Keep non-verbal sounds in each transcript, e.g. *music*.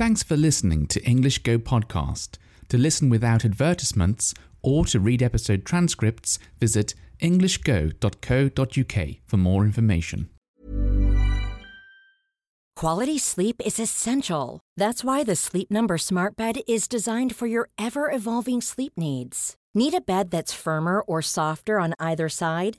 Thanks for listening to English Go Podcast. To listen without advertisements or to read episode transcripts, visit englishgo.co.uk for more information. Quality sleep is essential. That's why the Sleep Number Smart Bed is designed for your ever evolving sleep needs. Need a bed that's firmer or softer on either side?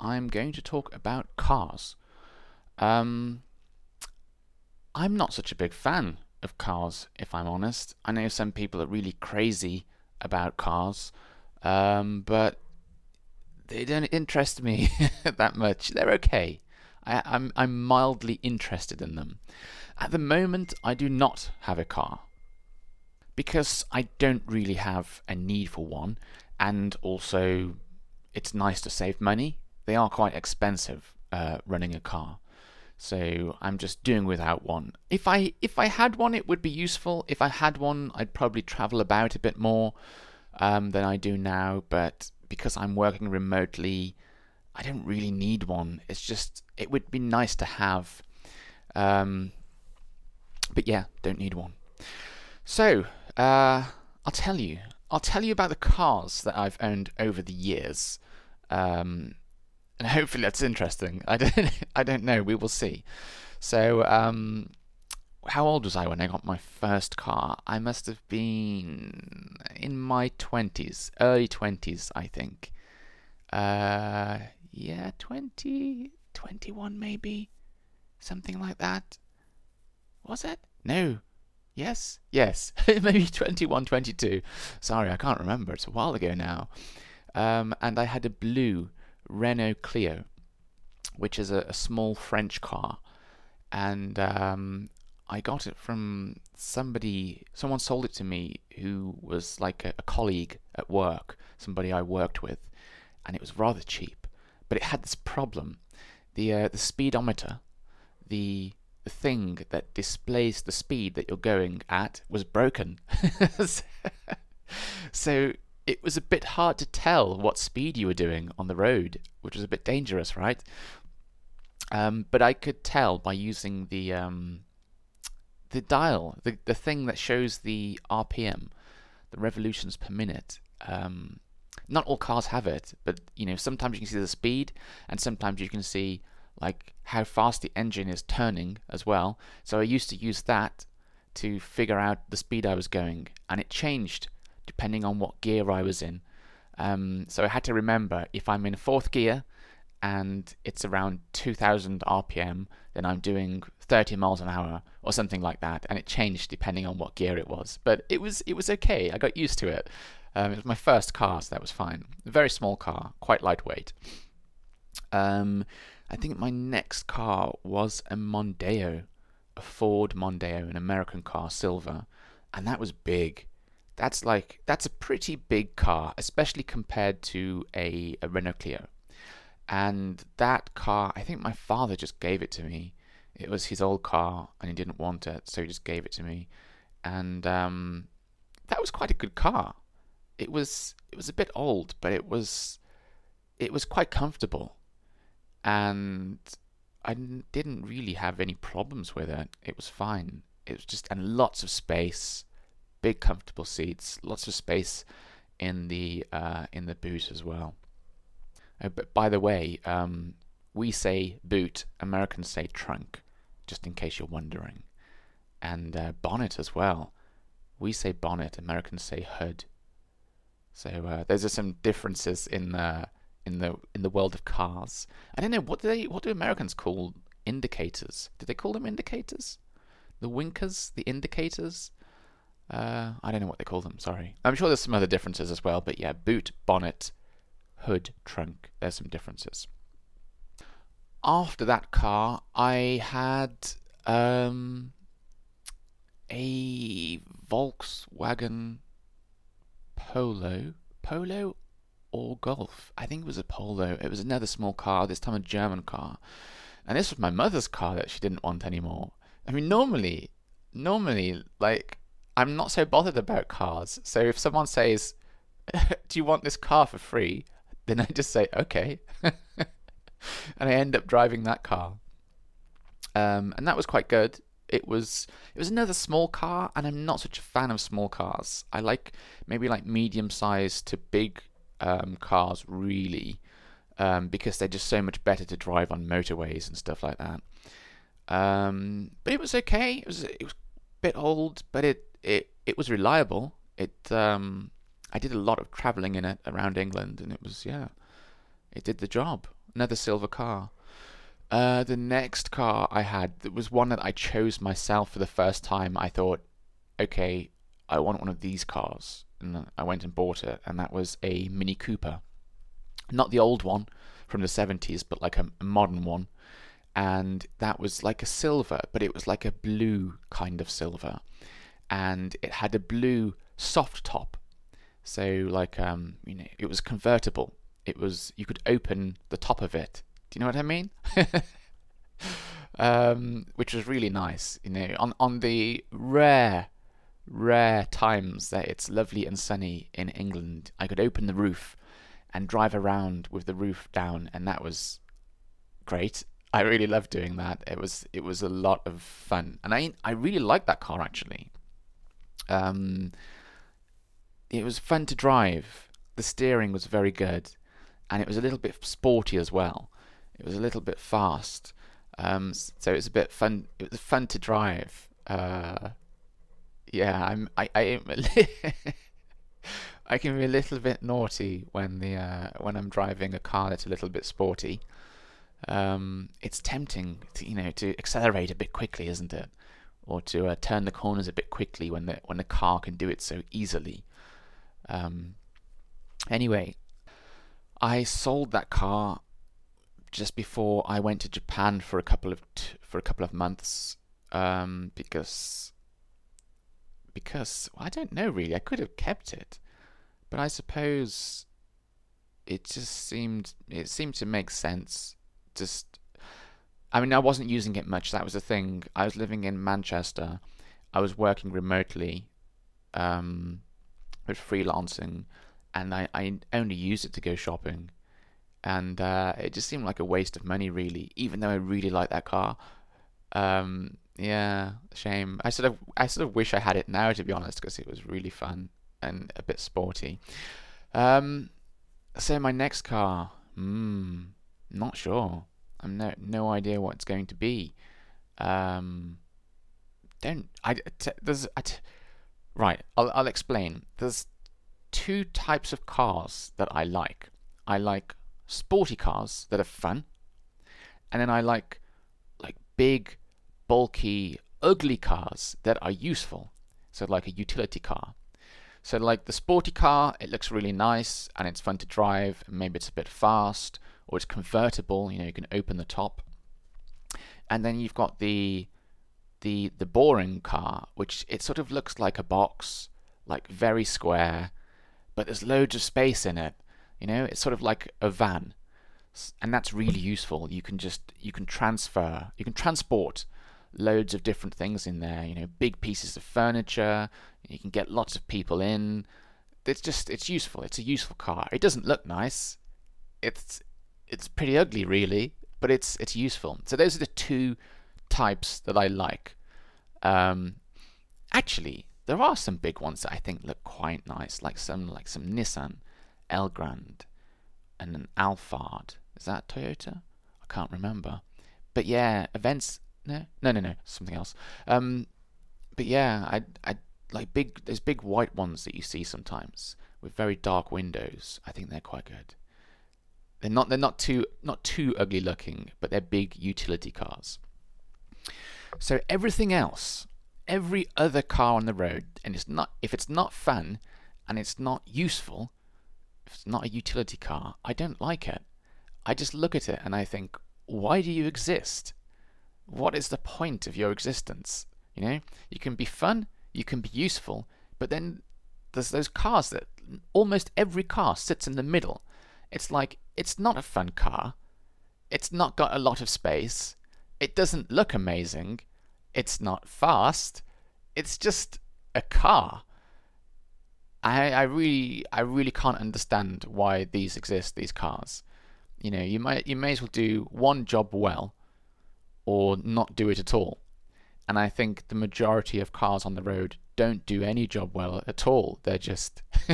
I'm going to talk about cars. Um, I'm not such a big fan of cars, if I'm honest. I know some people are really crazy about cars, um, but they don't interest me *laughs* that much. They're okay. I, I'm I'm mildly interested in them. At the moment, I do not have a car because I don't really have a need for one, and also it's nice to save money they are quite expensive uh, running a car. So I'm just doing without one. If I if I had one, it would be useful. If I had one, I'd probably travel about a bit more um, than I do now. But because I'm working remotely, I don't really need one. It's just it would be nice to have. Um, but yeah, don't need one. So uh, I'll tell you. I'll tell you about the cars that I've owned over the years. Um, and hopefully that's interesting. I don't, *laughs* I don't know. We will see. So, um, how old was I when I got my first car? I must have been in my twenties, early twenties, I think. Uh, yeah, 20, 21 maybe, something like that. Was it? No. Yes? Yes. *laughs* maybe 21, 22. Sorry, I can't remember. It's a while ago now. Um, and I had a blue Renault Clio, which is a, a small French car, and um, I got it from somebody. Someone sold it to me who was like a, a colleague at work, somebody I worked with, and it was rather cheap. But it had this problem: the uh, the speedometer, the the thing that displays the speed that you're going at was broken. *laughs* so it was a bit hard to tell what speed you were doing on the road, which was a bit dangerous, right? Um, but I could tell by using the um, the dial, the the thing that shows the RPM, the revolutions per minute. Um, not all cars have it, but you know sometimes you can see the speed, and sometimes you can see like how fast the engine is turning as well. So I used to use that to figure out the speed I was going, and it changed depending on what gear I was in. Um, so I had to remember if I'm in fourth gear and it's around 2000 RPM, then I'm doing 30 miles an hour or something like that, and it changed depending on what gear it was. But it was it was okay. I got used to it. Um, it was my first car, so that was fine. A very small car, quite lightweight. Um, I think my next car was a Mondeo, a Ford Mondeo, an American car, silver, and that was big that's like that's a pretty big car, especially compared to a, a Renault Clio. And that car, I think my father just gave it to me. It was his old car, and he didn't want it, so he just gave it to me. And um, that was quite a good car. It was it was a bit old, but it was it was quite comfortable, and I didn't really have any problems with it. It was fine. It was just and lots of space, big comfortable seats, lots of space in the uh, in the boot as well. Uh, but by the way, um, we say boot, Americans say trunk, just in case you're wondering, and uh, bonnet as well. We say bonnet, Americans say hood. So uh, those are some differences in the in the in the world of cars. I don't know what do they what do Americans call indicators? Do they call them indicators? The winkers, the indicators. Uh, I don't know what they call them. Sorry. I'm sure there's some other differences as well. But yeah, boot, bonnet, hood, trunk. There's some differences. After that car, I had um, a Volkswagen Polo. Polo or Golf. I think it was a Polo. It was another small car, this time a German car. And this was my mother's car that she didn't want anymore. I mean, normally, normally, like, I'm not so bothered about cars. So if someone says, *laughs* Do you want this car for free? Then I just say, Okay. *laughs* and I end up driving that car. Um, and that was quite good. It was it was another small car, and I'm not such a fan of small cars. I like maybe like medium sized to big um, cars really um, because they're just so much better to drive on motorways and stuff like that. Um, but it was okay. It was it was bit old, but it it it was reliable. It um, I did a lot of traveling in it around England, and it was yeah, it did the job. Another silver car. Uh, the next car I had that was one that I chose myself for the first time. I thought, okay, I want one of these cars and I went and bought it, and that was a Mini Cooper, not the old one from the 70s, but like a modern one. And that was like a silver, but it was like a blue kind of silver, and it had a blue soft top. So like um, you know, it was convertible. It was you could open the top of it. Do you know what I mean? *laughs* um, which was really nice. You know, on on the rare rare times that it's lovely and sunny in England, I could open the roof and drive around with the roof down, and that was great. I really loved doing that. It was it was a lot of fun, and I I really liked that car actually. Um, it was fun to drive. The steering was very good, and it was a little bit sporty as well. It was a little bit fast, um, so it was a bit fun. It was fun to drive. Uh, yeah, I'm I I am *laughs* I can be a little bit naughty when the uh, when I'm driving a car that's a little bit sporty. Um, it's tempting to you know to accelerate a bit quickly, isn't it? Or to uh, turn the corners a bit quickly when the when the car can do it so easily. Um, anyway, I sold that car just before I went to Japan for a couple of t- for a couple of months um, because because well, I don't know really. I could have kept it, but I suppose it just seemed it seemed to make sense. Just, I mean, I wasn't using it much. That was the thing. I was living in Manchester. I was working remotely, um, with freelancing, and I, I only used it to go shopping, and uh, it just seemed like a waste of money, really. Even though I really like that car, um, yeah, shame. I sort of I sort of wish I had it now to be honest because it was really fun and a bit sporty. Um, so my next car, hmm, not sure. I'm no no idea what it's going to be. Um, don't I? T- there's I t- right. I'll I'll explain. There's two types of cars that I like. I like sporty cars that are fun, and then I like like big bulky, ugly cars that are useful. So, like a utility car. So, like the sporty car, it looks really nice and it's fun to drive. maybe it's a bit fast or it's convertible. You know, you can open the top. And then you've got the the the boring car, which it sort of looks like a box, like very square, but there's loads of space in it. You know, it's sort of like a van. and that's really useful. You can just you can transfer, you can transport loads of different things in there. You know, big pieces of furniture. You can get lots of people in. It's just it's useful. It's a useful car. It doesn't look nice. It's it's pretty ugly, really, but it's it's useful. So those are the two types that I like. Um, actually, there are some big ones that I think look quite nice, like some like some Nissan Elgrand and an Alphard. Is that Toyota? I can't remember. But yeah, events. No, no, no, no, something else. Um, but yeah, I, I like big. There's big white ones that you see sometimes with very dark windows. I think they're quite good. They're not. They're not too not too ugly looking, but they're big utility cars. So everything else, every other car on the road, and it's not if it's not fun and it's not useful, if it's not a utility car, I don't like it. I just look at it and I think, why do you exist? What is the point of your existence? You know, you can be fun, you can be useful, but then there's those cars that almost every car sits in the middle. It's like it's not a fun car. It's not got a lot of space. It doesn't look amazing. It's not fast. It's just a car. I, I really I really can't understand why these exist, these cars. You know, you might you may as well do one job well or not do it at all. And I think the majority of cars on the road don't do any job well at all. They're just *laughs*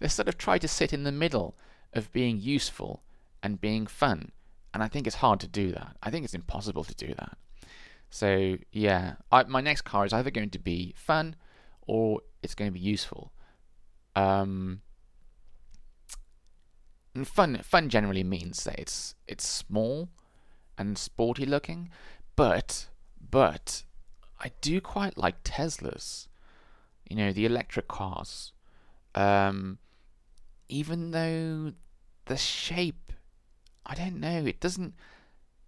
they sort of try to sit in the middle of being useful and being fun. And I think it's hard to do that. I think it's impossible to do that. So yeah, I, my next car is either going to be fun or it's going to be useful. Um, and fun fun generally means that it's it's small and sporty looking, but but I do quite like Teslas. You know, the electric cars. Um, even though the shape, I don't know, it doesn't.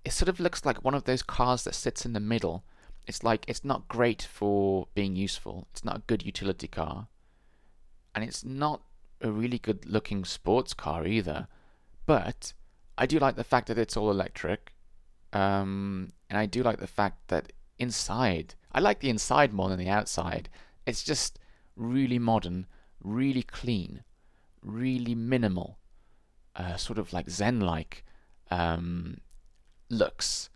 It sort of looks like one of those cars that sits in the middle. It's like it's not great for being useful. It's not a good utility car and it's not a really good looking sports car either. But I do like the fact that it's all electric. Um, and I do like the fact that inside, I like the inside more than the outside. It's just really modern, really clean, really minimal, uh, sort of like Zen like um, looks.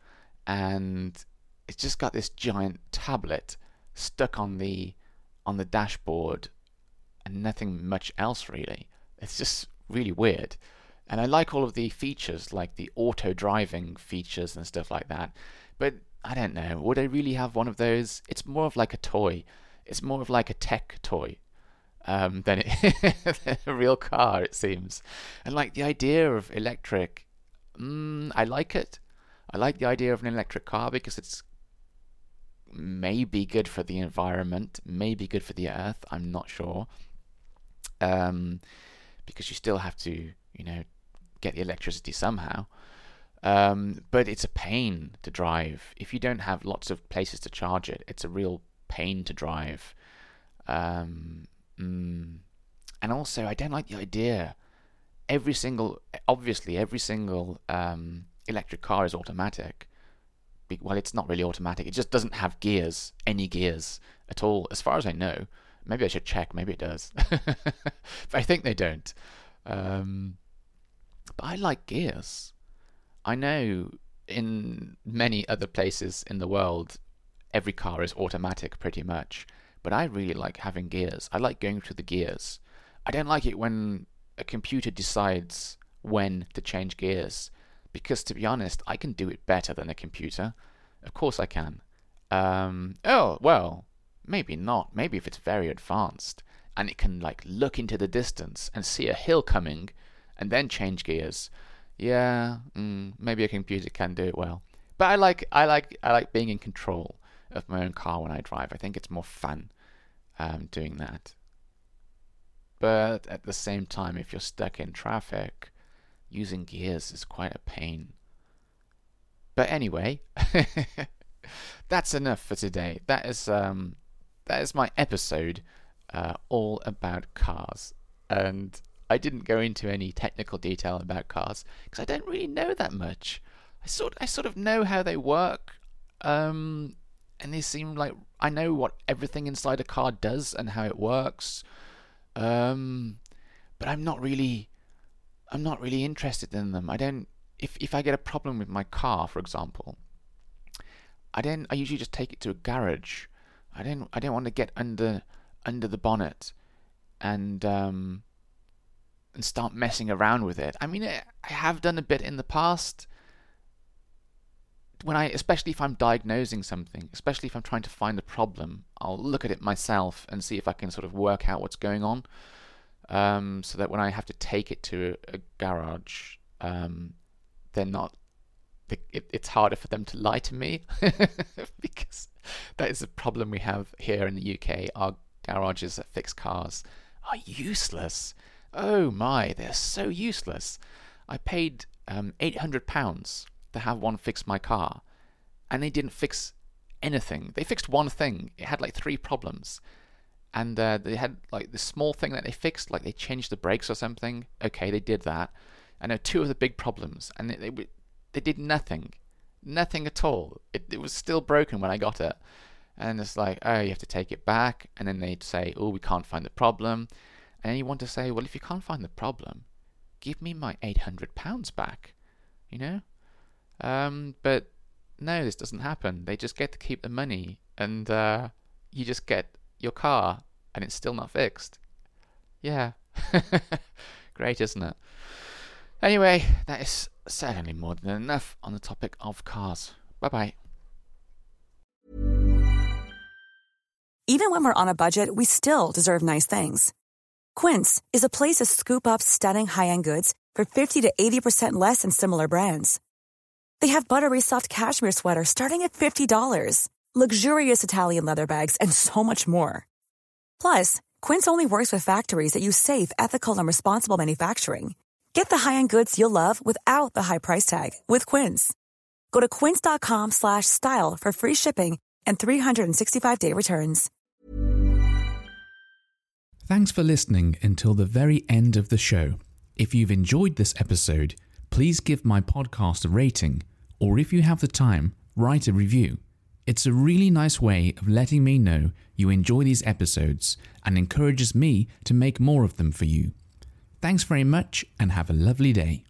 And it's just got this giant tablet stuck on the on the dashboard and nothing much else really. It's just really weird. And I like all of the features, like the auto driving features and stuff like that. But I don't know, would I really have one of those? It's more of like a toy. It's more of like a tech toy um, than, it, *laughs* a real car, it seems. And like the idea of electric, mm, I like it. I like the idea of an electric car because it's maybe good for the environment, maybe good for the earth. I'm not sure um, because you still have to, you know, get the electricity somehow. Um, but it's a pain to drive. If you don't have lots of places to charge it, it's a real pain to drive. Um, mm, and also, I don't like the idea. Every single, obviously, every single um, electric car is automatic. Well, it's not really automatic. It just doesn't have gears, any gears at all, as far as I know. Maybe I should check. Maybe it does. *laughs* but I think they don't. Um, but I like gears. I know in many other places in the world, every car is automatic pretty much. But I really like having gears. I like going through the gears. I don't like it when a computer decides when to change gears. Because to be honest, I can do it better than a computer. Of course I can. Um, oh, well, Maybe not. Maybe if it's very advanced and it can like look into the distance and see a hill coming and then change gears. Yeah, mm, maybe a computer can do it well. But I like I like I like being in control of my own car when I drive. I think it's more fun um, doing that. But at the same time, if you're stuck in traffic, using gears is quite a pain. But anyway, *laughs* that's enough for today. That is um, that is my episode uh, all about cars. And I didn't go into any technical detail about cars because I don't really know that much. I sort I sort of know how they work, um, and they seem like I know what everything inside a car does and how it works. Um, but I'm not really I'm not really interested in them. I don't if if I get a problem with my car, for example, I don't I usually just take it to a garage. I don't I don't want to get under under the bonnet and um and start messing around with it. I mean, I have done a bit in the past when I, especially if I'm diagnosing something, especially if I'm trying to find the problem, I'll look at it myself and see if I can sort of work out what's going on. Um, so that when I have to take it to a, a garage, um, they're not. They, it, it's harder for them to lie to me *laughs* because that is a problem we have here in the UK. Our garages that fix cars are useless. Oh my, they're so useless. I paid um, eight hundred pounds to have one fix my car, and they didn't fix anything. They fixed one thing. It had like three problems, and uh, they had like the small thing that they fixed, like they changed the brakes or something. Okay, they did that. And there were two of the big problems, and they they, they did nothing, nothing at all. It it was still broken when I got it, and it's like, oh, you have to take it back, and then they'd say, oh, we can't find the problem, and you want to say, well, if you can't find the problem, give me my eight hundred pounds back, you know. Um, but no, this doesn't happen. They just get to keep the money, and uh, you just get your car, and it's still not fixed. Yeah, *laughs* great, isn't it? Anyway, that is certainly more than enough on the topic of cars. Bye bye. Even when we're on a budget, we still deserve nice things. Quince is a place to scoop up stunning high end goods for 50 to 80% less than similar brands. They have buttery soft cashmere sweaters starting at $50, luxurious Italian leather bags, and so much more. Plus, Quince only works with factories that use safe, ethical, and responsible manufacturing. Get the high-end goods you'll love without the high price tag with Quince. Go to quince.com/style for free shipping and 365-day returns. Thanks for listening until the very end of the show. If you've enjoyed this episode, please give my podcast a rating or if you have the time, write a review. It's a really nice way of letting me know you enjoy these episodes and encourages me to make more of them for you. Thanks very much and have a lovely day.